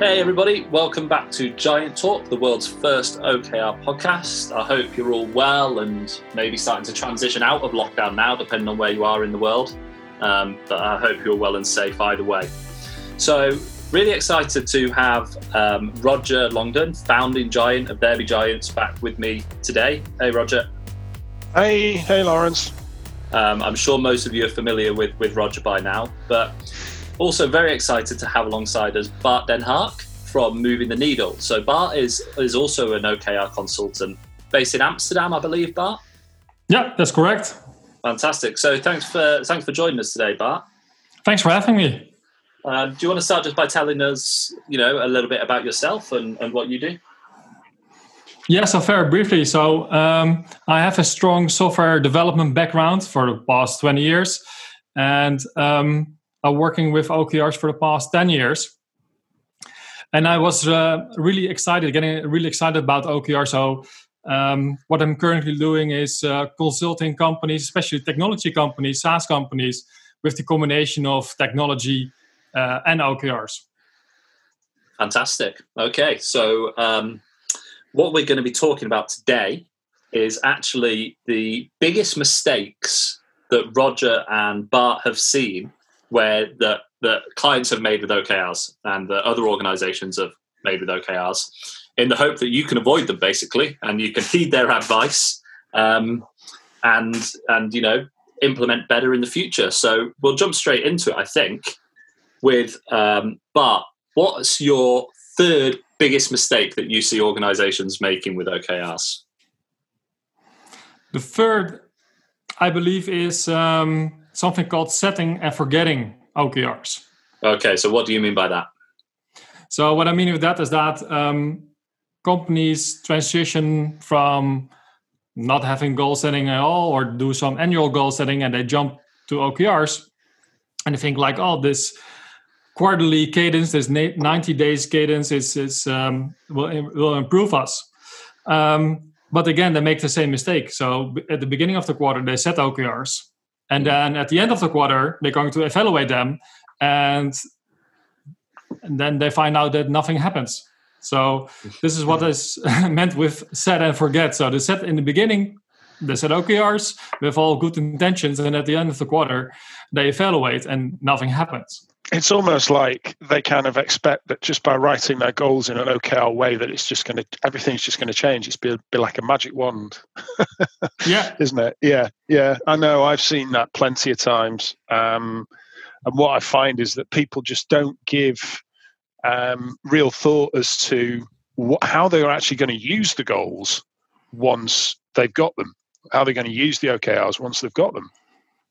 Hey, everybody, welcome back to Giant Talk, the world's first OKR podcast. I hope you're all well and maybe starting to transition out of lockdown now, depending on where you are in the world. Um, but I hope you're well and safe either way. So, really excited to have um, Roger Longden, founding giant of There Be Giants, back with me today. Hey, Roger. Hey, hey, Lawrence. Um, I'm sure most of you are familiar with, with Roger by now, but also, very excited to have alongside us Bart Den Haak from Moving the Needle. So, Bart is, is also an OKR consultant based in Amsterdam, I believe, Bart? Yeah, that's correct. Fantastic. So, thanks for, thanks for joining us today, Bart. Thanks for having me. Um, do you want to start just by telling us, you know, a little bit about yourself and, and what you do? Yeah, so very briefly. So um, I have a strong software development background for the past 20 years. And um, uh, working with OKRs for the past 10 years. And I was uh, really excited, getting really excited about OKR. So, um, what I'm currently doing is uh, consulting companies, especially technology companies, SaaS companies, with the combination of technology uh, and OKRs. Fantastic. Okay, so um, what we're going to be talking about today is actually the biggest mistakes that Roger and Bart have seen where the, the clients have made with OKRs and the other organizations have made with OKRs in the hope that you can avoid them basically and you can heed their advice um, and and you know implement better in the future. So we'll jump straight into it, I think, with um, Bart. What's your third biggest mistake that you see organizations making with OKRs? The third, I believe, is um, something called setting and forgetting OKRs. Okay, so what do you mean by that? So what I mean with that is that um, companies transition from not having goal setting at all, or do some annual goal setting, and they jump to OKRs, and they think like, oh, this quarterly cadence, this 90 days cadence is, is um, will, will improve us. Um, but again, they make the same mistake. So at the beginning of the quarter, they set OKRs, and mm-hmm. then at the end of the quarter, they're going to evaluate them, and, and then they find out that nothing happens. So this is what mm-hmm. is meant with set and forget. So they set in the beginning, they set OKRs with all good intentions, and at the end of the quarter, they evaluate and nothing happens. It's almost like they kind of expect that just by writing their goals in an OKR way, that it's just going to everything's just going to change. It's be, be like a magic wand. yeah, isn't it? Yeah, yeah. I know. I've seen that plenty of times. Um, and what I find is that people just don't give um, real thought as to what, how they're actually going to use the goals once they've got them. How they're going to use the OKRs once they've got them.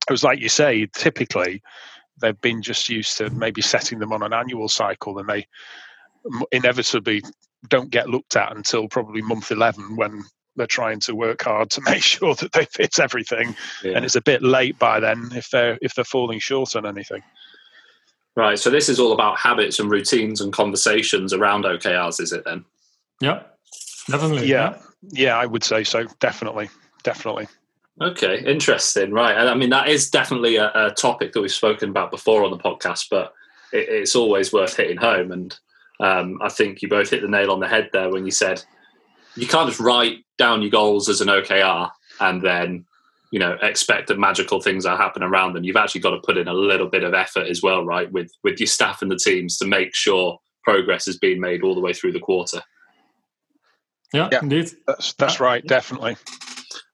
It was like you say, typically they've been just used to maybe setting them on an annual cycle and they inevitably don't get looked at until probably month 11 when they're trying to work hard to make sure that they fit everything. Yeah. and it's a bit late by then if they're if they're falling short on anything. Right so this is all about habits and routines and conversations around okrs is it then? Yeah. Definitely yeah. yeah, yeah i would say so. Definitely. Definitely Okay, interesting. Right. I mean, that is definitely a, a topic that we've spoken about before on the podcast, but it, it's always worth hitting home. And um, I think you both hit the nail on the head there when you said you can't just write down your goals as an OKR and then you know expect that magical things are happening around them. You've actually got to put in a little bit of effort as well, right, with with your staff and the teams to make sure progress is being made all the way through the quarter. Yeah, yeah indeed. That's that's right, definitely.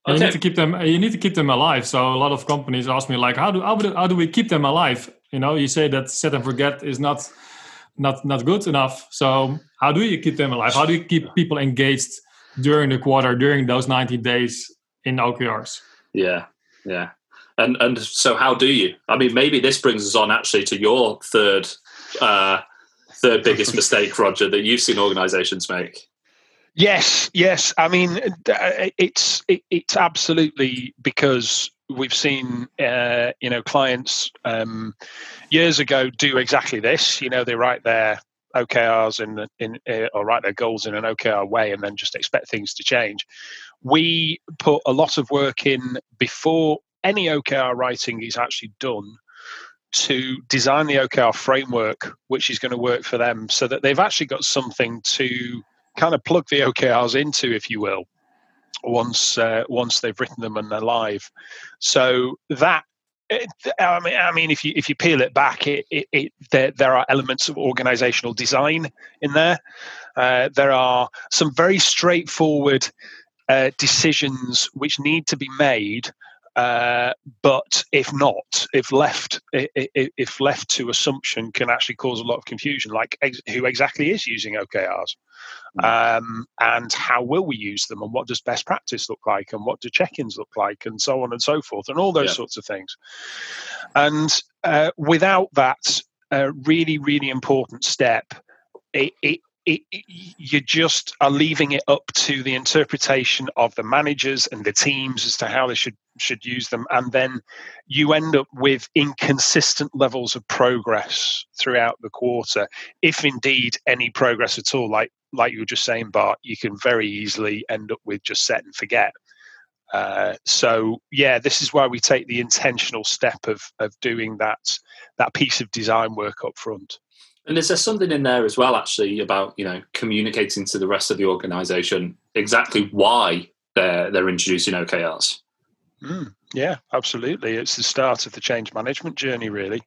Okay. You need to keep them. You need to keep them alive. So a lot of companies ask me like, how do how do, how do we keep them alive? You know, you say that set and forget is not not not good enough. So how do you keep them alive? How do you keep people engaged during the quarter, during those ninety days in OKRs? Yeah, yeah. And and so how do you? I mean, maybe this brings us on actually to your third uh, third biggest mistake, Roger, that you've seen organisations make. Yes, yes. I mean, uh, it's it, it's absolutely because we've seen uh, you know clients um, years ago do exactly this. You know, they write their OKRs in in uh, or write their goals in an OKR way, and then just expect things to change. We put a lot of work in before any OKR writing is actually done to design the OKR framework, which is going to work for them, so that they've actually got something to kind of plug the OKRs into, if you will, once uh, once they've written them and they're live. So that it, I mean, I mean, if you if you peel it back, it, it, it there there are elements of organizational design in there. Uh, there are some very straightforward uh, decisions which need to be made uh, but if not, if left, if left to assumption, can actually cause a lot of confusion. Like ex- who exactly is using OKRs, hmm. um, and how will we use them, and what does best practice look like, and what do check-ins look like, and so on and so forth, and all those yeah. sorts of things. And uh, without that uh, really, really important step, it, it, it, you just are leaving it up to the interpretation of the managers and the teams as to how they should should use them. And then you end up with inconsistent levels of progress throughout the quarter if indeed any progress at all. Like like you were just saying bart you can very easily end up with just set and forget. Uh, so yeah this is why we take the intentional step of of doing that that piece of design work up front and is there something in there as well, actually, about you know communicating to the rest of the organisation exactly why they're they're introducing OKRs? Mm, yeah, absolutely. It's the start of the change management journey, really.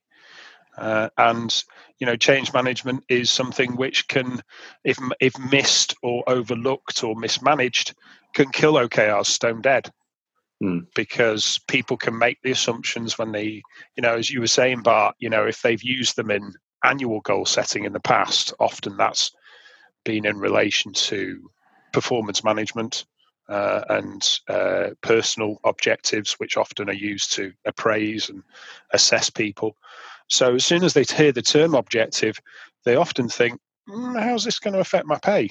Uh, and you know, change management is something which can, if if missed or overlooked or mismanaged, can kill OKRs stone dead. Mm. Because people can make the assumptions when they, you know, as you were saying, Bart, you know, if they've used them in annual goal setting in the past, often that's been in relation to performance management uh, and uh, personal objectives, which often are used to appraise and assess people. So as soon as they hear the term objective, they often think, mm, "How's this going to affect my pay?"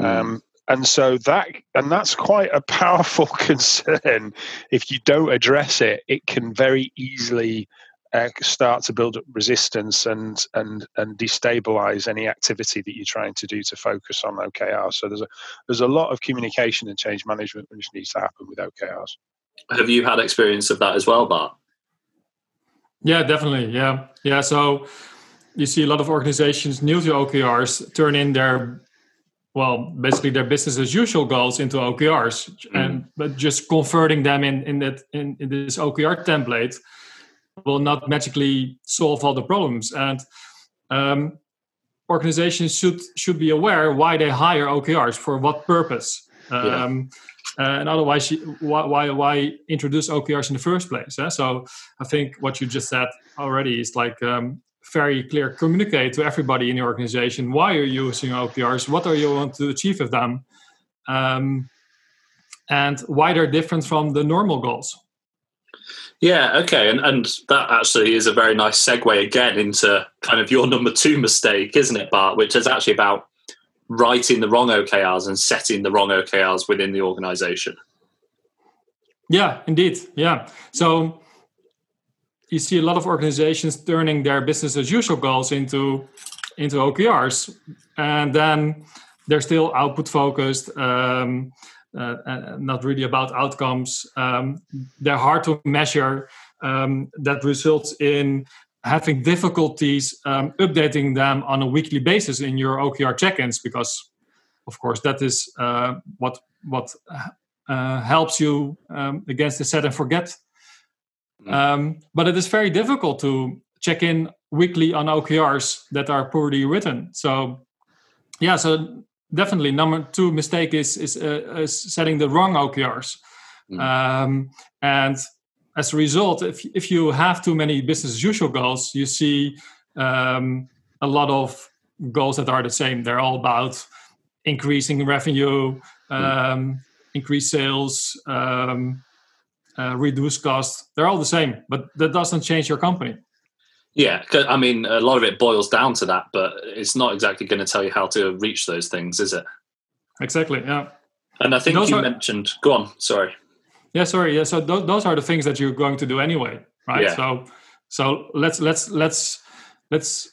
Mm. Um, and so that and that's quite a powerful concern. If you don't address it, it can very easily uh, start to build up resistance and and and destabilize any activity that you're trying to do to focus on OKRs. So there's a there's a lot of communication and change management which needs to happen with OKRs. Have you had experience of that as well, Bart? Yeah, definitely. Yeah, yeah. So you see a lot of organizations new to OKRs turn in their well basically their business as usual goals into OKRs mm. and but just converting them in in that in, in this OKR template will not magically solve all the problems. And um, organizations should should be aware why they hire OKRs for what purpose. Um, uh, and otherwise, why, why why introduce OKRs in the first place? Eh? So I think what you just said already is like um, very clear. Communicate to everybody in the organization why you're using OKRs, what are you want to achieve with them, um, and why they're different from the normal goals. Yeah, okay. And, and that actually is a very nice segue again into kind of your number two mistake, isn't it, Bart? Which is actually about writing the wrong OKRs and setting the wrong OKRs within the organization. Yeah, indeed. Yeah. So you see a lot of organizations turning their business as usual goals into into OKRs, and then they're still output focused. Um, not really about outcomes. Um, they're hard to measure. Um, that results in having difficulties um, updating them on a weekly basis in your OKR check-ins because, of course, that is uh, what what uh, helps you um, against the set and forget. Mm. Um, but it is very difficult to check in weekly on OKRs that are poorly written. So, yeah, so definitely number two mistake is is, uh, is setting the wrong OKRs, mm. um, and as a result, if if you have too many business as usual goals, you see um, a lot of goals that are the same. They're all about increasing revenue, mm. um, increase sales, um, uh, reduce costs. They're all the same, but that doesn't change your company. Yeah, I mean, a lot of it boils down to that, but it's not exactly going to tell you how to reach those things, is it? Exactly. Yeah. And I think those you are, mentioned. Go on. Sorry. Yeah. Sorry. Yeah. So th- those are the things that you're going to do anyway, right? Yeah. So, so let's let's let's let's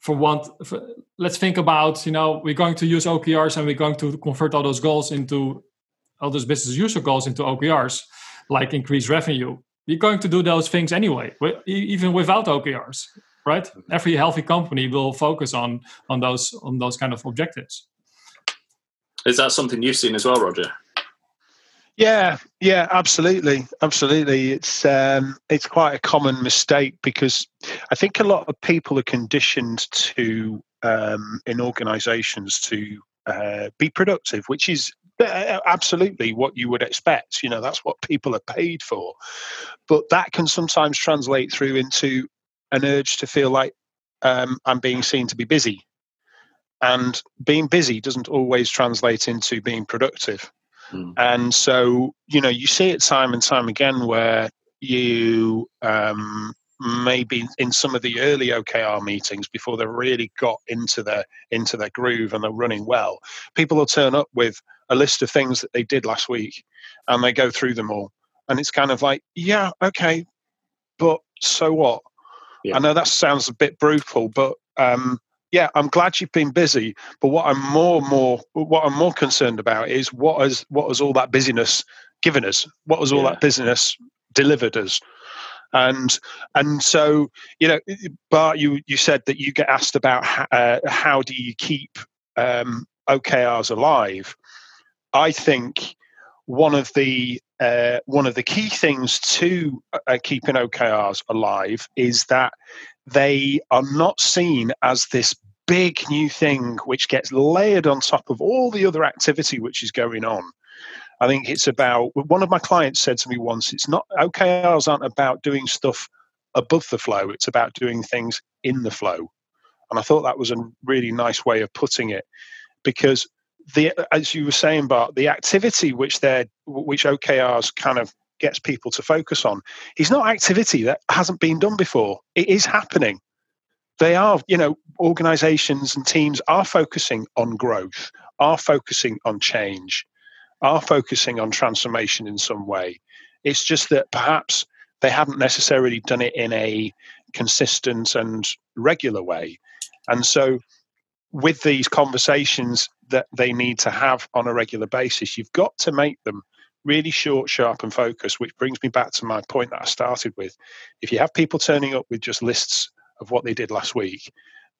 for one for, let's think about you know we're going to use OKRs and we're going to convert all those goals into all those business user goals into OKRs, like increase revenue. You're going to do those things anyway, even without OKRs, right? Mm-hmm. Every healthy company will focus on on those on those kind of objectives. Is that something you've seen as well, Roger? Yeah, yeah, absolutely, absolutely. It's um, it's quite a common mistake because I think a lot of people are conditioned to um, in organisations to uh, be productive, which is absolutely what you would expect. You know, that's what people are paid for. But that can sometimes translate through into an urge to feel like um, I'm being seen to be busy. And being busy doesn't always translate into being productive. Mm. And so, you know, you see it time and time again where you um, maybe in some of the early OKR meetings before they really got into their into their groove and they're running well, people will turn up with a list of things that they did last week and they go through them all. And it's kind of like, yeah, okay, but so what? Yeah. I know that sounds a bit brutal, but um, yeah, I'm glad you've been busy. But what I'm more more what I'm more concerned about is what has what has all that busyness given us? What has all yeah. that business delivered us? And and so you know, Bart, you you said that you get asked about how, uh, how do you keep um, OKRs alive. I think one of the uh, one of the key things to uh, keeping OKRs alive is that they are not seen as this big new thing which gets layered on top of all the other activity which is going on. I think it's about one of my clients said to me once, it's not OKRs aren't about doing stuff above the flow, it's about doing things in the flow. And I thought that was a really nice way of putting it because the as you were saying, Bart, the activity which they're which OKRs kind of gets people to focus on is not activity that hasn't been done before. It is happening. They are, you know, organizations and teams are focusing on growth, are focusing on change, are focusing on transformation in some way. It's just that perhaps they haven't necessarily done it in a consistent and regular way. And so with these conversations that they need to have on a regular basis, you've got to make them really short, sharp, and focused, which brings me back to my point that I started with. If you have people turning up with just lists of what they did last week,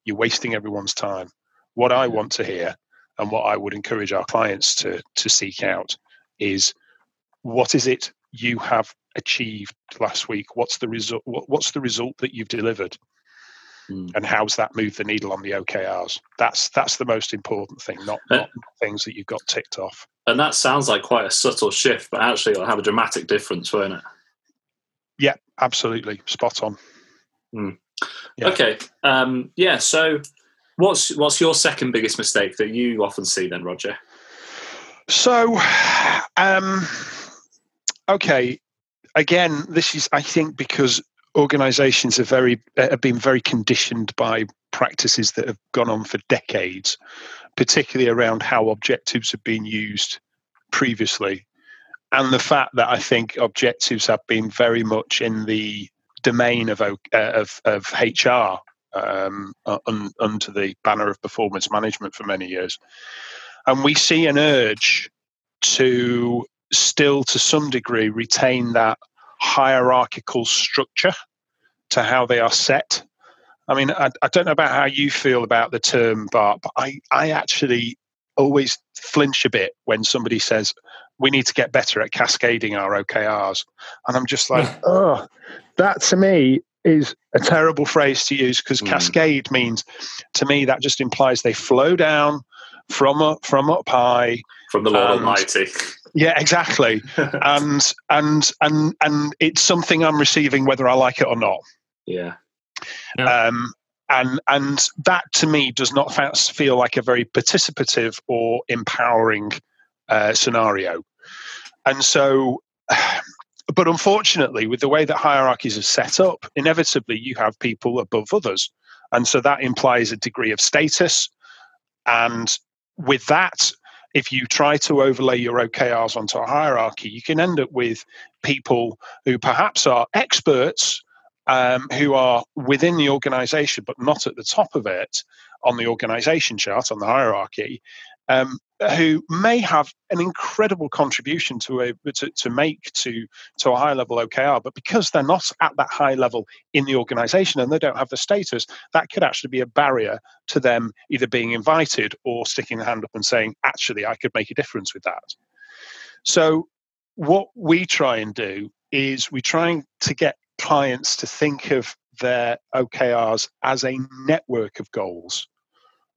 you're wasting everyone's time. What I want to hear and what I would encourage our clients to, to seek out is what is it you have achieved last week? What's the result? What's the result that you've delivered? Mm. And how's that move the needle on the OKRs? That's that's the most important thing, not, not things that you've got ticked off. And that sounds like quite a subtle shift, but actually it'll have a dramatic difference, won't it? Yeah, absolutely. Spot on. Mm. Yeah. Okay. Um, yeah. So, what's what's your second biggest mistake that you often see then, Roger? So, um, okay. Again, this is I think because organizations have very have been very conditioned by practices that have gone on for decades particularly around how objectives have been used previously. And the fact that i think objectives have been very much in the domain of uh, of, of hr um, un, under the banner of performance management for many years. And we see an urge to still to some degree retain that hierarchical structure to how they are set. I mean, I, I, don't know about how you feel about the term Bart, but I, I actually always flinch a bit when somebody says we need to get better at cascading our OKRs. And I'm just like, oh, that to me is a terrible phrase to use because mm. cascade means to me that just implies they flow down from up from up high from the Lord Almighty. Yeah, exactly. and and and and it's something I'm receiving whether I like it or not. Yeah. yeah. Um, and and that to me does not feel like a very participative or empowering uh, scenario. And so, but unfortunately, with the way that hierarchies are set up, inevitably you have people above others, and so that implies a degree of status. And with that, if you try to overlay your OKRs onto a hierarchy, you can end up with people who perhaps are experts um, who are within the organization but not at the top of it on the organization chart, on the hierarchy. Um, who may have an incredible contribution to a to, to make to to a high level OKR, but because they're not at that high level in the organization and they don't have the status, that could actually be a barrier to them either being invited or sticking their hand up and saying, actually, I could make a difference with that. So what we try and do is we try to get clients to think of their OKRs as a network of goals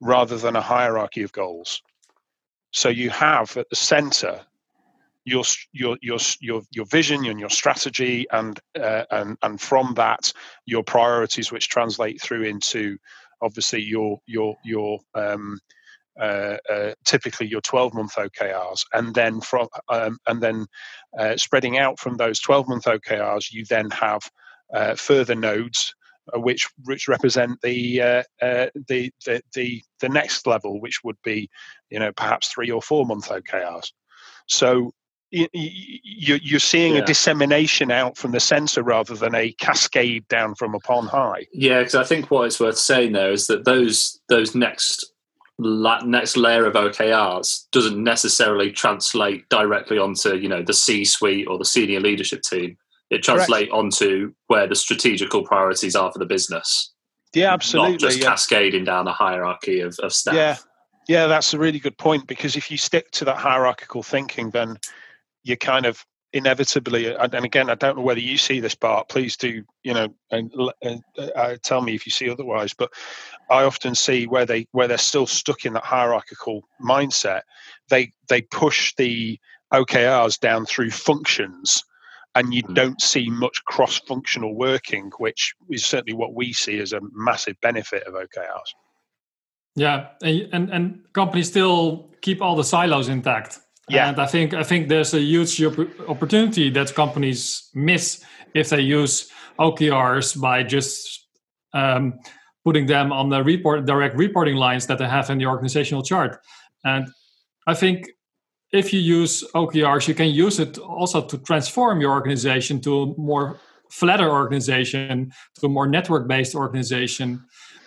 rather than a hierarchy of goals. So you have at the center your your your your your vision and your strategy, and uh, and and from that your priorities, which translate through into obviously your your your um, uh, uh, typically your 12 month OKRs, and then from um, and then uh, spreading out from those 12 month OKRs, you then have uh, further nodes which which represent the, uh, uh, the, the the the next level, which would be, you know, perhaps three or four month OKRs. So you, you're seeing yeah. a dissemination out from the center rather than a cascade down from upon high. Yeah, because I think what it's worth saying there is that those those next next layer of OKRs doesn't necessarily translate directly onto you know the C suite or the senior leadership team it translate Correct. onto where the strategical priorities are for the business. Yeah, absolutely. Not just yeah. cascading down a hierarchy of, of staff. Yeah, yeah, that's a really good point because if you stick to that hierarchical thinking, then you're kind of inevitably and again i don't know whether you see this Bart please do you know and, and uh, tell me if you see otherwise but i often see where they where they're still stuck in that hierarchical mindset they they push the okrs down through functions and you mm. don't see much cross-functional working, which is certainly what we see as a massive benefit of OKRs. Yeah, and and companies still keep all the silos intact. Yeah. And I think I think there's a huge opportunity that companies miss if they use OKRs by just um, putting them on the report direct reporting lines that they have in the organizational chart. And I think if you use OKRs, you can use it also to transform your organization to a more flatter organization, to a more network-based organization.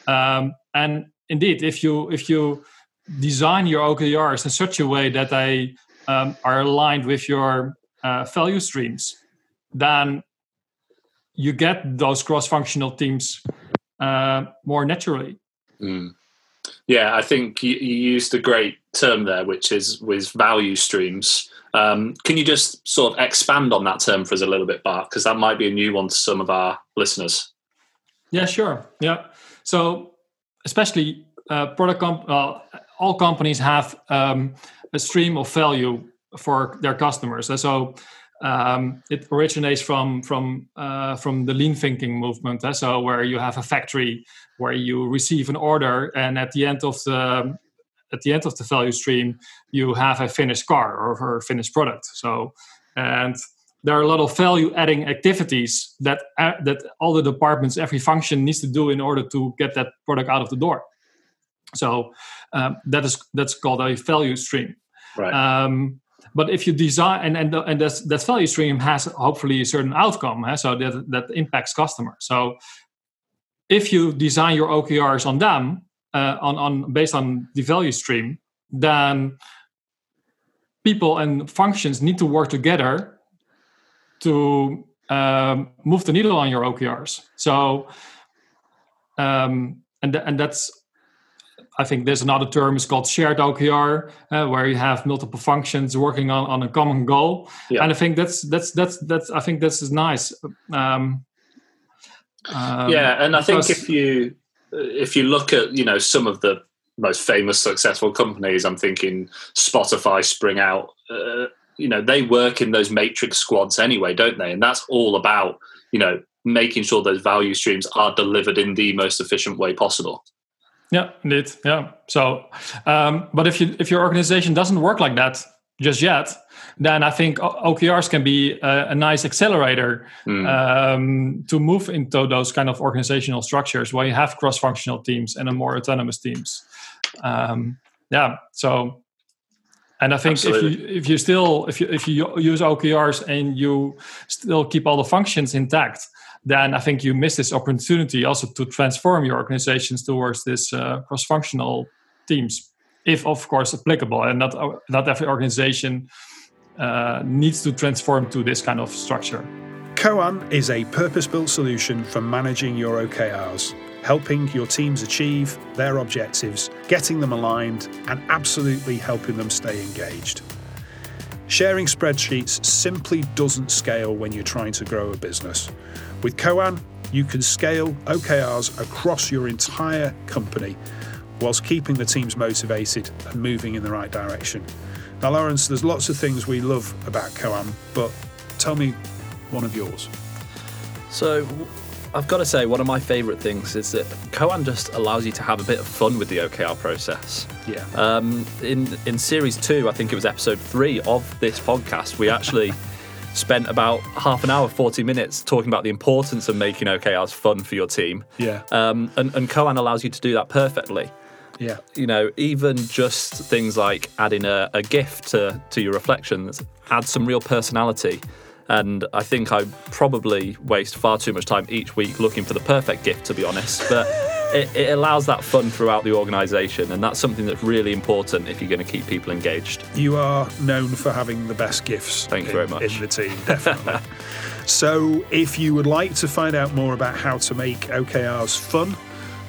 Um, and indeed, if you if you design your OKRs in such a way that they um, are aligned with your uh, value streams, then you get those cross-functional teams uh, more naturally. Mm. Yeah, I think you, you, used a great term there, which is with value streams. Um, can you just sort of expand on that term for us a little bit, Bart? Because that might be a new one to some of our listeners. Yeah, sure. Yeah. So, especially uh, product comp- uh, all companies have um, a stream of value for their customers. So, um, it originates from from uh, from the lean thinking movement. Eh? So where you have a factory where you receive an order, and at the end of the at the end of the value stream, you have a finished car or a finished product. So and there are a lot of value adding activities that uh, that all the departments, every function needs to do in order to get that product out of the door. So um, that is that's called a value stream. Right. Um, but if you design and and, and that, that value stream has hopefully a certain outcome, eh? so that that impacts customers. So if you design your OKRs on them, uh, on on based on the value stream, then people and functions need to work together to um, move the needle on your OKRs. So, um, and th- and that's I think there's another term is called shared OKR, uh, where you have multiple functions working on, on a common goal. Yeah. And I think that's that's that's that's I think this is nice. Um, um, yeah, and I think if you if you look at you know some of the most famous successful companies, I'm thinking Spotify, Spring Out. Uh, you know they work in those matrix squads anyway, don't they? And that's all about you know making sure those value streams are delivered in the most efficient way possible. Yeah, indeed. Yeah. So, um, but if you if your organization doesn't work like that just yet, then I think OKRs can be a, a nice accelerator mm. um, to move into those kind of organizational structures where you have cross-functional teams and a more autonomous teams. Um, yeah. So, and I think Absolutely. if you if you still if you if you use OKRs and you still keep all the functions intact, then I think you miss this opportunity also to transform your organizations towards this uh, cross-functional teams. if of course applicable, and not not every organization uh, needs to transform to this kind of structure. Koan is a purpose built solution for managing your OKRs, helping your teams achieve their objectives, getting them aligned, and absolutely helping them stay engaged. Sharing spreadsheets simply doesn't scale when you're trying to grow a business. With Koan, you can scale OKRs across your entire company whilst keeping the teams motivated and moving in the right direction. Now, Lawrence, there's lots of things we love about Koan, but tell me one of yours. So, I've got to say, one of my favourite things is that Koan just allows you to have a bit of fun with the OKR process. Yeah. Um, in in series two, I think it was episode three of this podcast, we actually spent about half an hour, forty minutes talking about the importance of making OKRs fun for your team. Yeah. Um, and, and Koan allows you to do that perfectly. Yeah. You know, even just things like adding a, a GIF to, to your reflections adds some real personality. And I think I probably waste far too much time each week looking for the perfect gift, to be honest. But it, it allows that fun throughout the organisation, and that's something that's really important if you're going to keep people engaged. You are known for having the best gifts. Thank you in, very much. in the team, definitely. so, if you would like to find out more about how to make OKRs fun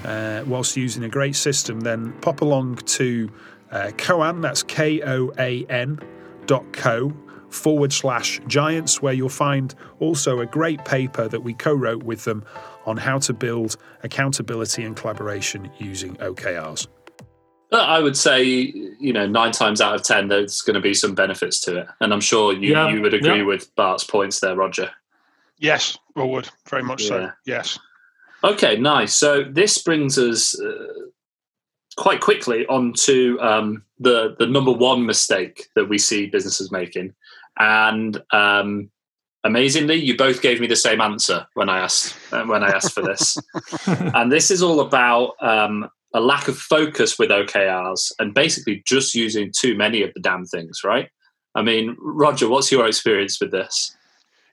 uh, whilst using a great system, then pop along to uh, Koan. That's K O A N dot co forward slash giants, where you'll find also a great paper that we co wrote with them on how to build accountability and collaboration using OKRs. I would say, you know, nine times out of ten, there's going to be some benefits to it, and I'm sure you, Yeah, you would agree yeah. with Bart's points there, Roger. Yes, I would very much so. Yes. Okay, nice. So this brings us uh, quite quickly onto um, the the number one mistake that we see businesses making, and um, amazingly, you both gave me the same answer when I asked uh, when I asked for this, and this is all about um, a lack of focus with OKRs and basically just using too many of the damn things. Right? I mean, Roger, what's your experience with this?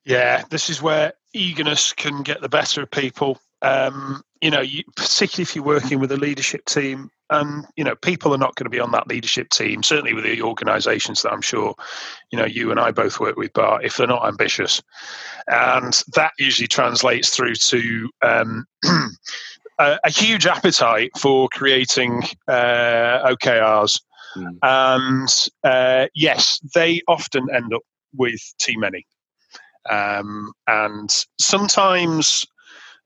Yeah, this is where eagerness can get the better of people. Um, you know, you, particularly if you're working with a leadership team, and you know, people are not going to be on that leadership team. Certainly with the organisations that I'm sure, you know, you and I both work with, Bart. If they're not ambitious, and that usually translates through to um, a, a huge appetite for creating uh, OKRs. Hmm. And uh, yes, they often end up with too many. Um, and sometimes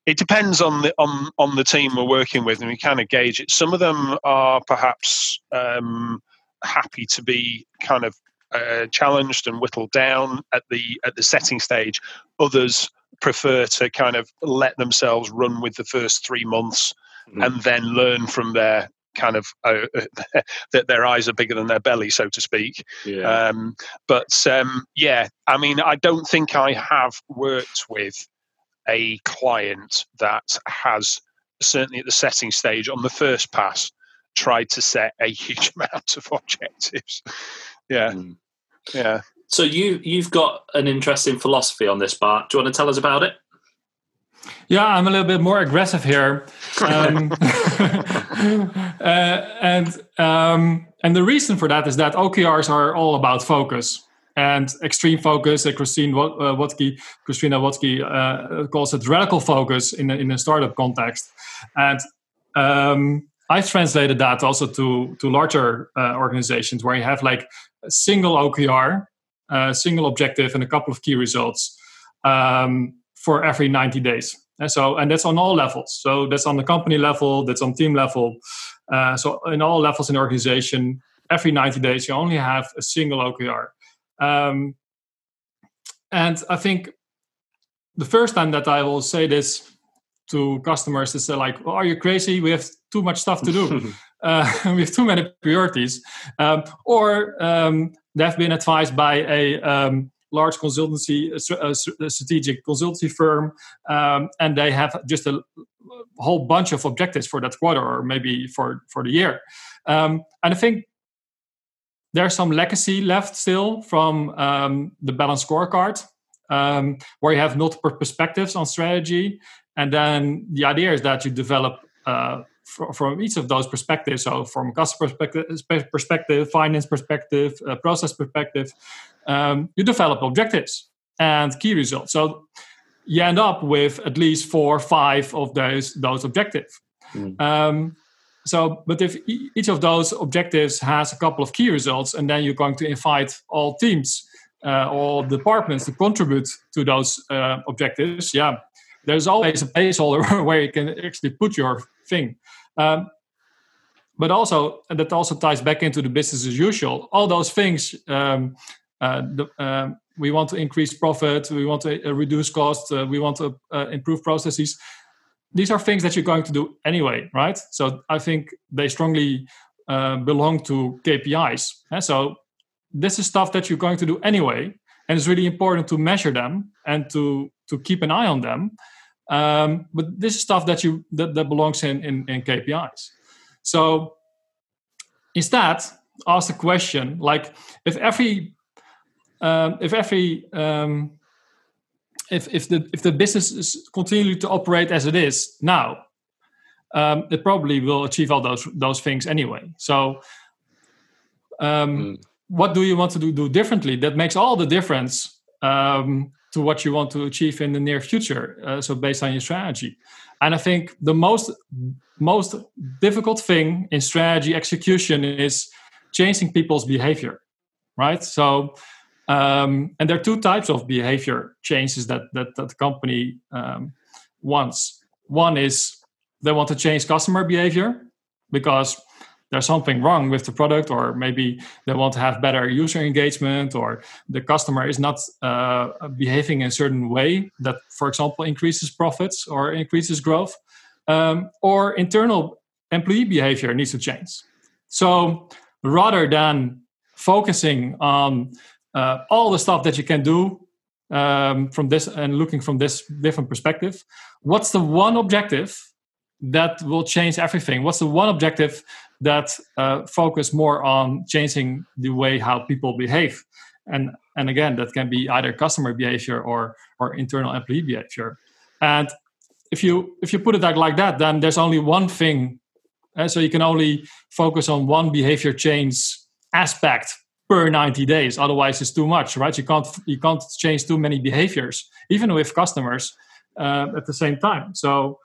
it depends on the on on the team we're working with, and we kind of gauge it. Some of them are perhaps um, happy to be kind of uh, challenged and whittled down at the at the setting stage. Others prefer to kind of let themselves run with the first three months Mhm. and then learn from their kind of uh, that their eyes are bigger than their belly, so to speak. Yeah. Um, but um, yeah, I mean, I don't think I have worked with a client that has certainly at the setting stage on the first pass tried to set a huge amount of objectives. Yeah, Mm. yeah. So you you've got an interesting philosophy on this, Bart. Do you want to tell us about it? Yeah, I'm a little bit more aggressive here, um, uh, and um, and the reason for that is that OKRs are all about focus and extreme focus. Uh, Christine Wat- uh, Christina Wodtke uh, calls it radical focus in a, in a startup context, and um, I've translated that also to to larger uh, organizations where you have like a single OKR, a single objective, and a couple of key results. Um, for every 90 days. And so, and that's on all levels. So that's on the company level, that's on team level. Uh, so in all levels in the organization, every 90 days, you only have a single OKR. Um, and I think the first time that I will say this to customers is they're like, well, are you crazy? We have too much stuff to do. uh, we have too many priorities. Um, or um, they've been advised by a um, large consultancy, a a a strategic consultancy firm, um, and they have just a whole bunch of objectives for that quarter or maybe for for the year. Um, and I think there's some legacy left still from um, the balanced scorecard, um, where you have multiple perspectives on strategy, and then the idea is that you develop uh, fr- from each of those perspectives. So from customer perspective, perspective finance perspective, uh, process perspective, um, you develop objectives and key results. So you end up with at least four or five of those those objectives. Mm. Um, so, but if each of those objectives has a couple of key results, and then you're going to invite all teams, uh, all departments to contribute to those uh, objectives, yeah, there's always a placeholder where you can actually put your thing. Um, but also, and that also ties back into the business as usual. All those things, um, uh, the, um, we want to increase profit, we want to uh, reduce costs, uh, we want to uh, improve processes. These are things that you're going to do anyway, right? So I think they strongly uh, belong to KPIs. So this is stuff that you're going to do anyway, and it's really important to measure them and to to keep an eye on them. Um, but this is stuff that you that, that belongs in, in in KPIs. So instead, ask the question like if every um, if every um, if if the if the business is continue to operate as it is now, um, it probably will achieve all those those things anyway. So, mm. what do you want to do, do differently? That makes all the difference um, to what you want to achieve in the near future. Uh, so, based on your strategy, and I think the most most difficult thing in strategy execution is changing people's behavior, right? So um, and there are two types of behavior changes that that, that the company um, wants. One is they want to change customer behavior because there's something wrong with the product, or maybe they want to have better user engagement, or the customer is not uh, behaving in a certain way that, for example, increases profits or increases growth, um, or internal employee behavior needs to change. So rather than focusing on uh, all the stuff that you can do um, from this and looking from this different perspective. What's the one objective that will change everything? What's the one objective that uh, focus more on changing the way how people behave? And and again that can be either customer behavior or or internal employee behavior. And if you if you put it like, like that then there's only one thing uh, so you can only focus on one behavior change aspect per 90 days. Otherwise it's too much right? You can't you can't change too many behaviors even with customers uh, at the same time. So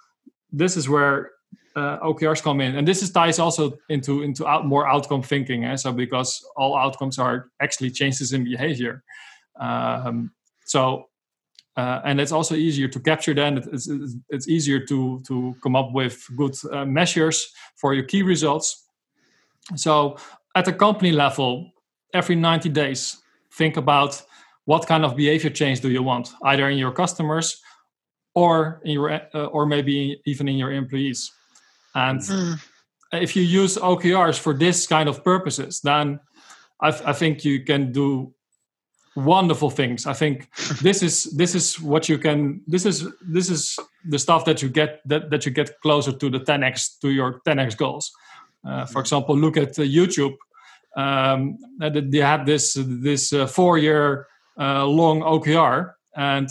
this is where uh, okrs come in. And this is ties also into into out, more outcome thinking eh? so because all outcomes are actually changes in behavior. Um, so uh, and it's also easier to capture then it's, it's, it's, easier to to come up with good uh, measures for your key results. So at the company level every 90 days think about what kind of behavior change do you want either in your customers or in your uh, or maybe even in your employees. And mm. if you use okrs for this kind of purposes then I, I think you can do wonderful things. I think this is this is what you can this is this is the stuff that you get that, that you get closer to the 10x to your 10x goals. Uh, for example look at uh, youtube um, they had this this uh, four year uh, long OKR, and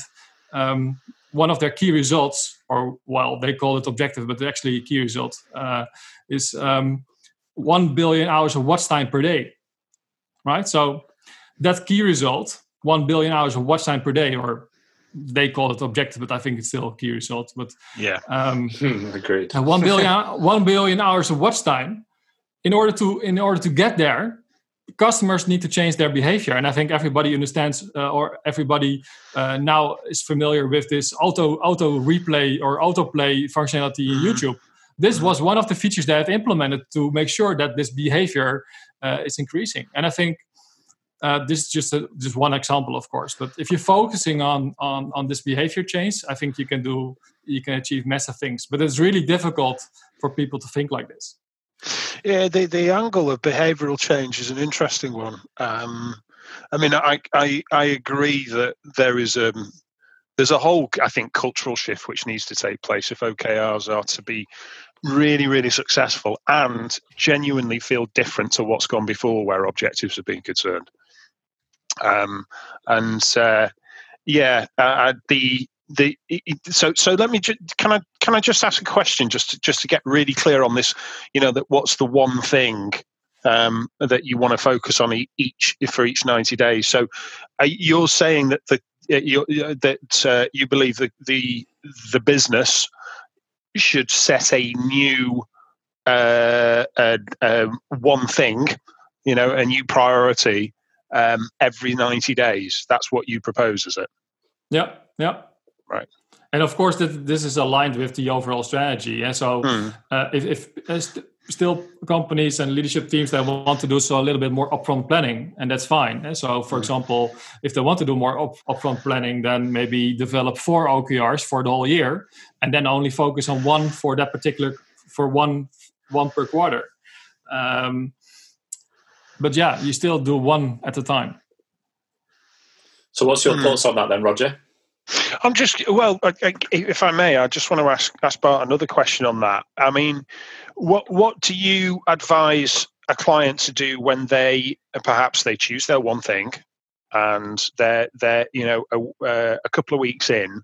um, one of their key results, or well, they call it objective, but actually a key result uh, is um, one billion hours of watch time per day. Right, so that key result, one billion hours of watch time per day, or they call it objective, but I think it's still a key result. But yeah, um, agreed. one billion one billion hours of watch time in order to in order to get there customers need to change their behavior. And i think everybody understands uh, or everybody uh, now is familiar with this auto auto replay or autoplay functionality in mm-hmm. youtube. This mm-hmm. was one of the features that i've implemented to make sure that this behavior uh, is increasing. And i think uh, this is just a, just one example of course. But if you're focusing on, on on this behavior change i think you can do you can achieve massive things. But it's really difficult for people to think like this yeah, the, the angle of behavioural change is an interesting one. Um, I mean, I, I I agree that there is um, there's a whole I think cultural shift which needs to take place if OKRs are to be really really successful and genuinely feel different to what's gone before where objectives have been concerned. Um, and uh, yeah, uh, uh the the so so let me ju- can I can I just ask a question just to, just to get really clear on this? You know that what's the one thing um, that you want to focus on each for each ninety days? So uh, you're saying that the you, that uh, you believe that the the business should set a new uh, uh, um, one thing, you know, a new priority um, every 90 days. That's what you propose, is it? Yeah, yeah. Right. And of course, that this is aligned with the overall strategy. And so, hmm. uh, if, if uh, st- still companies and leadership teams that want to do so a little bit more upfront planning, and that's fine. And so, for hmm. example, if they want to do more up, upfront planning, then maybe develop four OKRs for the whole year, and then only focus on one for that particular for one one per quarter. Um, but yeah, you still do one at a time. So, what's your mm. thoughts on that then, Roger? I'm just well, if I may, I just want to ask ask Bart another question on that. I mean, what what do you advise a client to do when they perhaps they choose their one thing, and they're they're you know a, uh, a couple of weeks in,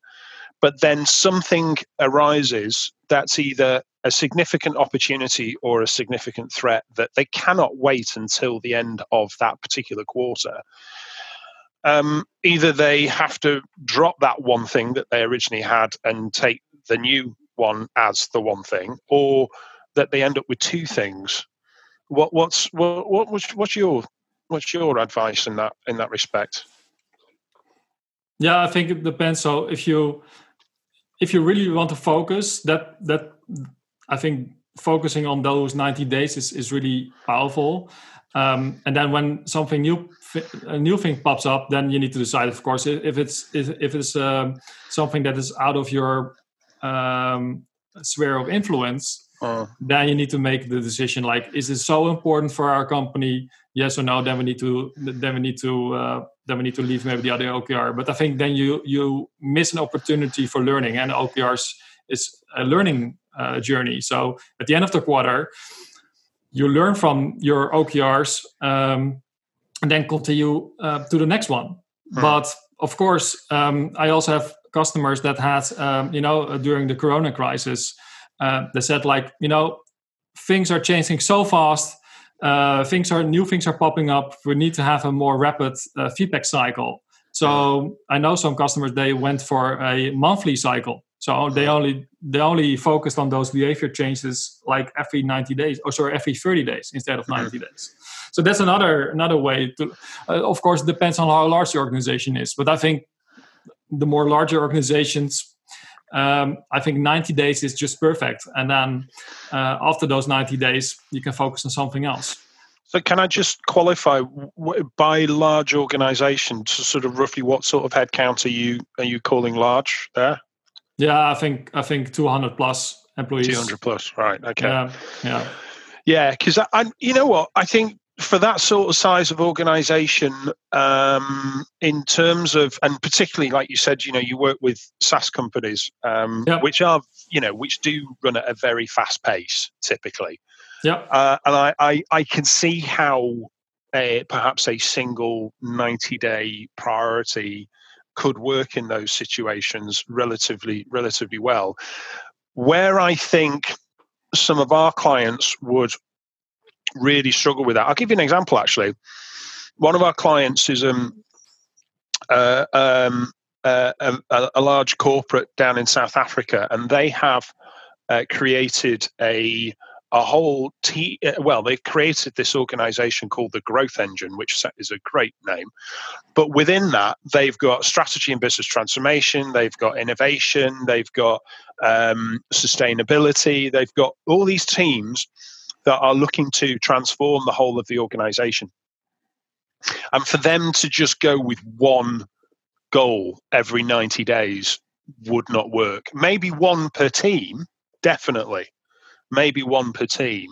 but then something arises that's either a significant opportunity or a significant threat that they cannot wait until the end of that particular quarter. Um, either they have to drop that one thing that they originally had and take the new one as the one thing, or that they end up with two things. What what's what, what what's, what's your what's your advice in that in that respect? Yeah, I think it depends. So if you if you really want to focus, that that I think focusing on those 90 days is, is really powerful. Um, and then when something new a new thing pops up, then you need to decide, of course, if it's if, if it's um, something that is out of your um, sphere of influence. Uh. Then you need to make the decision: like, is it so important for our company? Yes or no? Then we need to then we need to uh, then we need to leave maybe the other OKR. But I think then you you miss an opportunity for learning, and OKRs is a learning uh, journey. So at the end of the quarter, you learn from your OKRs um, and then continue uh, to the next one. Hmm. But of course, um, I also have customers that had, um, you know, uh, during the Corona crisis, uh, they said like, you know, things are changing so fast. Uh, things are new things are popping up. We need to have a more rapid uh, feedback cycle. So I know some customers they went for a monthly cycle so they only they only focused on those behavior changes like every 90 days, or sorry, every 30 days instead of 90 mm-hmm. days. So that's another another way to. Uh, of course, it depends on how large the organization is, but I think the more larger organizations, um, I think 90 days is just perfect, and then uh, after those 90 days, you can focus on something else. So, can I just qualify by large organisation? To Sort of roughly, what sort of headcount are you are you calling large there? Yeah, I think I think 200 plus employees. 200 plus, right? Okay. Yeah, yeah, yeah. Because I, I, you know what, I think for that sort of size of organization, um, in terms of, and particularly like you said, you know, you work with SaaS companies, um, yep. which are, you know, which do run at a very fast pace typically. Yeah. Uh, and I, I, I can see how a, perhaps a single 90 day priority could work in those situations relatively relatively well. Where I think some of our clients would really struggle with that. I'll give you an example. Actually, one of our clients is um, uh, um, uh, a, a, large corporate down in South Africa, and they have uh, created a a whole team. Uh, well, they've created this organization called the Growth Engine, which is a great name. But within that, they've got strategy and business transformation, they've got innovation, they've got um, sustainability, they've got all these teams that are looking to transform the whole of the organization. And for them to just go with one goal every 90 days would not work. Maybe one per team, definitely maybe one per team,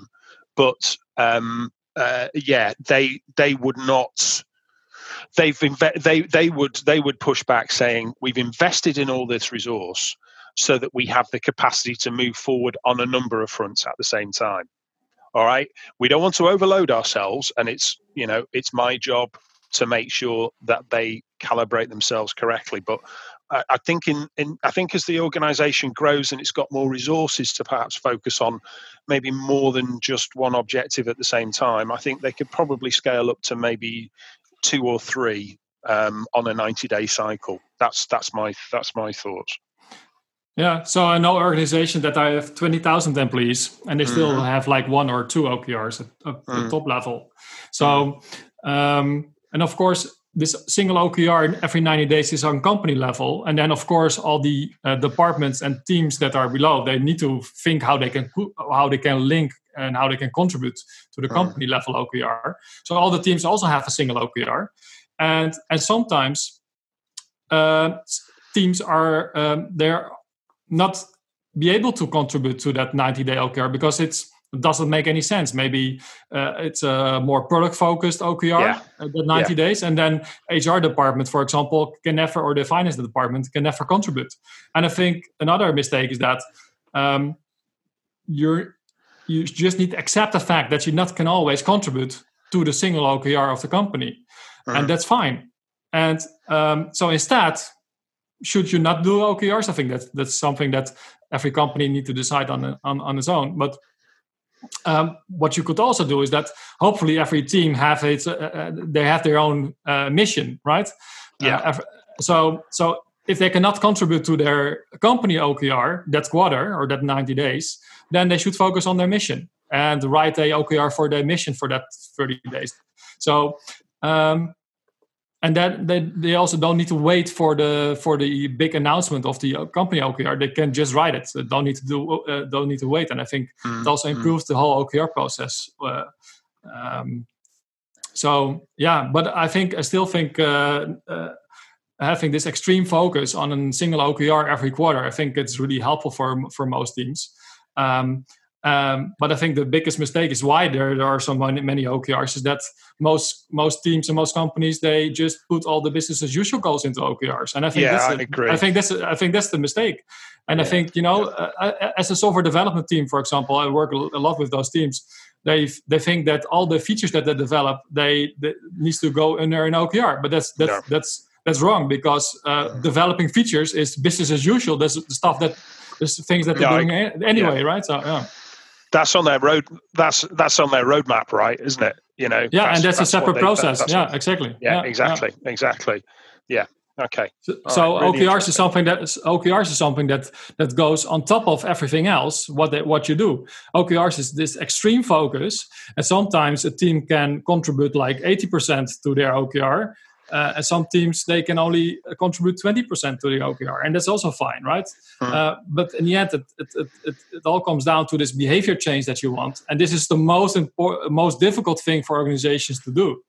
but um, uh, yeah, they they would not. They've inve- they they would they would push back saying we've invested in all this resource so that we have the capacity to move forward on a number of fronts at the same time. All right, we don't want to overload ourselves, and it's you know it's my job to make sure that they calibrate themselves correctly. But I, I think in, in I think as the organisation grows and it's got more resources to perhaps focus on maybe more than just one objective at the same time, I think they could probably scale up to maybe two or three um, on a 90 day cycle. That's that's my that's my thoughts. Yeah, so I know organizations that I have 20,000 employees and they still mm. have like one or two OKRs at, at mm. the top level. So, um, and of course, this single OKR every 90 days is on company level. And then, of course, all the uh, departments and teams that are below, they need to think how they can how they can link and how they can contribute to the company level OKR. So all the teams also have a single OKR. And, and sometimes uh, teams are, um, they're not be able to contribute to that 90 day OKR because it's it doesn't make any sense. Maybe uh, it's a more product focused OKR, yeah. uh, the 90 yeah. days, and then HR department, for example, can never, or the finance department can never contribute. And I think another mistake is that um, you're you just need to accept the fact that you not can always contribute to the single OKR of the company, and mm-hmm. that's fine. And um, so instead, should you not do OKRs? I think that's that's something that every company need to decide on on, on its own. But um, what you could also do is that hopefully every team have it. Uh, uh, they have their own uh, mission, right? Yeah. Uh, so so if they cannot contribute to their company OKR that quarter or that ninety days, then they should focus on their mission and write a OKR for their mission for that thirty days. So um, and that they, they also don't need to wait for the for the big announcement of the company OKR. They can just write it. They don't need to do uh, don't need to wait. And I think mm, it also mm. improves the whole OKR process. Uh, um, so yeah, but I think I still think uh, uh having this extreme focus on a single OKR every quarter, I think it's really helpful for for most teams. Um, um, but I think the biggest mistake is why there, there are so many, many OKRs is that most most teams and most companies they just put all the business as usual goals into OKRs, and I think yeah, that's I, a, agree. I think that's a, I think that's the mistake. And yeah. I think you know, uh, as a software development team, for example, I work a lot with those teams. They they think that all the features that they develop they, they needs to go under an OKR, but that's that's yeah. that's that's wrong because uh, developing features is business as usual. There's stuff that there's things that they're doing anyway, right? So yeah that's on their road that's that's on their roadmap right isn't it? You know yeah that's, and that's, that's a separate they, process. that, yeah exactly. Yeah, yeah exactly yeah. exactly yeah okay. So, so right, really okrs is something that okrs is something that that goes on top of everything else what they, what you do. Okrs is this extreme focus and sometimes a team can contribute like 80% to their okr uh, and some teams they can only contribute 20% to the OKR, and that's also fine, right? Mm. Uh, but in the end, it, it, it, it, all comes down to this behavior change that you want, and this is the most important, most difficult thing for organizations to do.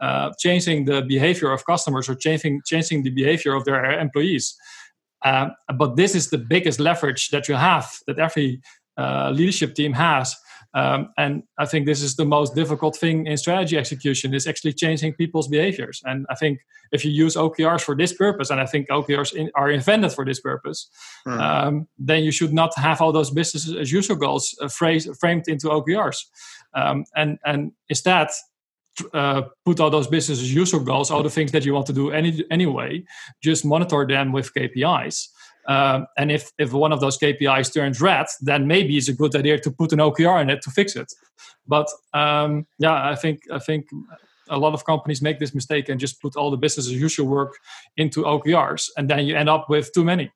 Uh, changing the behavior of customers or changing changing the behavior of their employees. Uh, but this is the biggest leverage that you have that every uh, leadership team has um, and I think this is the most difficult thing in strategy execution is actually changing people's behaviors. And I think if you use OKRs for this purpose, and I think OKRs in, are invented for this purpose, mm. um, then you should not have all those business as usual goals uh, phrase, framed into OKRs. Um, and and instead, uh, put all those business as usual goals, all the things that you want to do any, anyway, just monitor them with KPIs. Um, and if, if one of those KPIs turns red, then maybe it's a good idea to put an OKR in it to fix it. But um, yeah, I think I think a lot of companies make this mistake and just put all the business as usual work into OKRs, and then you end up with too many.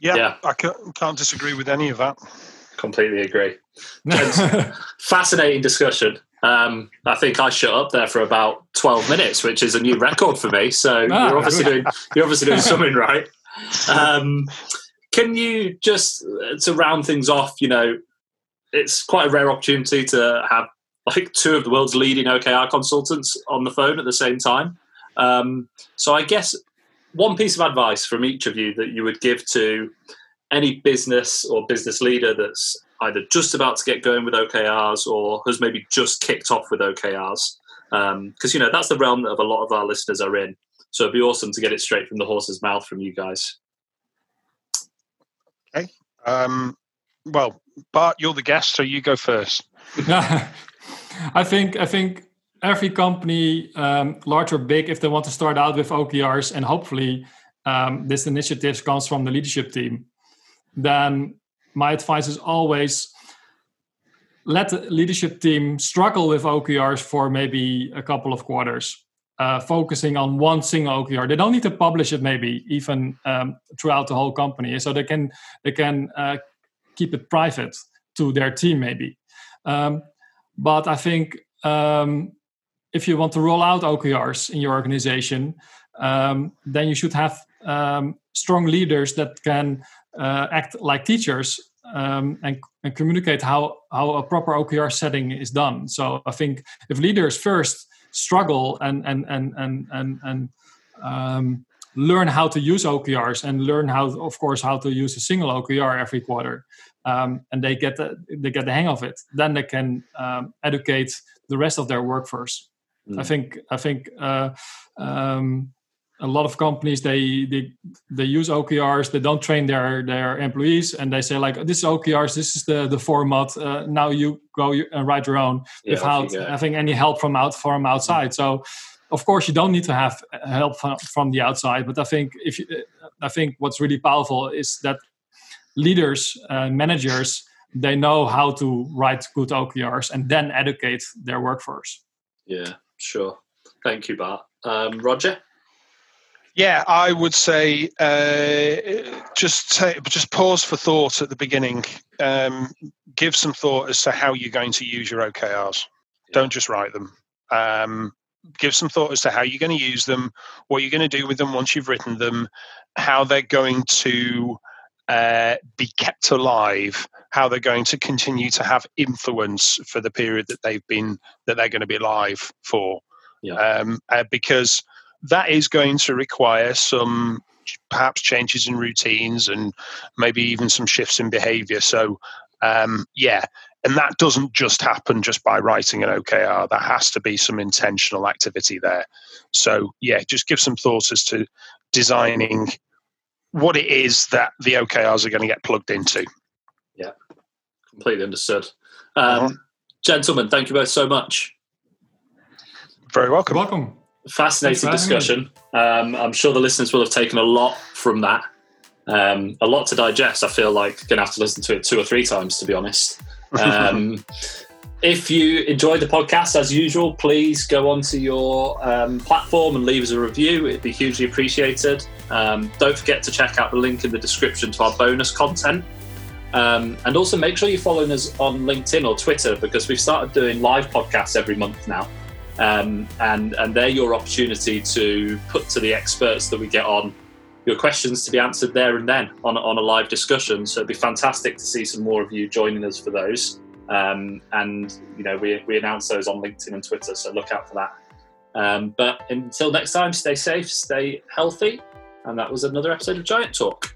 Yeah, yeah. I can't, can't disagree with any of that. Completely agree. fascinating discussion. Um, I think I shut up there for about twelve minutes, which is a new record for me. So ah, you're obviously doing you're obviously doing something right. Um, can you just uh, to round things off? You know, it's quite a rare opportunity to have like two of the world's leading OKR consultants on the phone at the same time. Um, so I guess one piece of advice from each of you that you would give to any business or business leader that's either just about to get going with OKRs or has maybe just kicked off with OKRs. Because, um, you know, that's the realm that a lot of our listeners are in. So it'd be awesome to get it straight from the horse's mouth from you guys. Okay. Um, well, Bart, you're the guest, so you go first. I think I think every company, um, large or big, if they want to start out with OKRs, and hopefully um, this initiative comes from the leadership team, then my advice is always let the leadership team struggle with OKRs for maybe a couple of quarters, uh, focusing on one single OKR. They don't need to publish it, maybe even um, throughout the whole company, so they can they can uh, keep it private to their team, maybe. Um, but I think um, if you want to roll out OKRs in your organization, um, then you should have um, strong leaders that can uh, act like teachers um, and, and communicate how, how a proper OKR setting is done. So I think if leaders first struggle and and and and and, and um, learn how to use OKRs and learn how, of course, how to use a single OKR every quarter, um, and they get the they get the hang of it. Then they can um, educate the rest of their workforce. Mm. I think I think uh, um, a lot of companies they they they use OKRs. They don't train their their employees, and they say like, "This is OKRs. This is the the format. Uh, now you go and write your own yeah, without having any help from out from outside." So, of course, you don't need to have help from, from the outside. But I think if you, I think what's really powerful is that leaders, uh, managers, they know how to write good OKRs and then educate their workforce. Yeah, sure. Thank you, Bart. Um, Roger. Yeah, I would say uh, just take, just pause for thought at the beginning. Um, give some thought as to how you're going to use your OKRs. Yeah. Don't just write them. Um, give some thought as to how you're going to use them, what you're going to do with them once you've written them, how they're going to uh, be kept alive, how they're going to continue to have influence for the period that they've been that they're going to be alive for. Yeah. Um, uh, because that is going to require some perhaps changes in routines and maybe even some shifts in behavior. So, um, yeah, and that doesn't just happen just by writing an OKR. That has to be some intentional activity there. So, yeah, just give some thoughts as to designing what it is that the OKRs are going to get plugged into. Yeah, completely understood. Um, uh-huh. Gentlemen, thank you both so much. Very welcome. welcome. Fascinating discussion. Um, I'm sure the listeners will have taken a lot from that. Um, a lot to digest. I feel like going to have to listen to it two or three times, to be honest. Um, if you enjoyed the podcast, as usual, please go onto your um, platform and leave us a review. It'd be hugely appreciated. Um, don't forget to check out the link in the description to our bonus content. Um, and also make sure you're following us on LinkedIn or Twitter because we've started doing live podcasts every month now. Um, and and they're your opportunity to put to the experts that we get on your questions to be answered there and then on, on a live discussion. So it'd be fantastic to see some more of you joining us for those. Um, and you know we, we announce those on LinkedIn and Twitter, so look out for that. Um, but until next time, stay safe, stay healthy, and that was another episode of Giant Talk.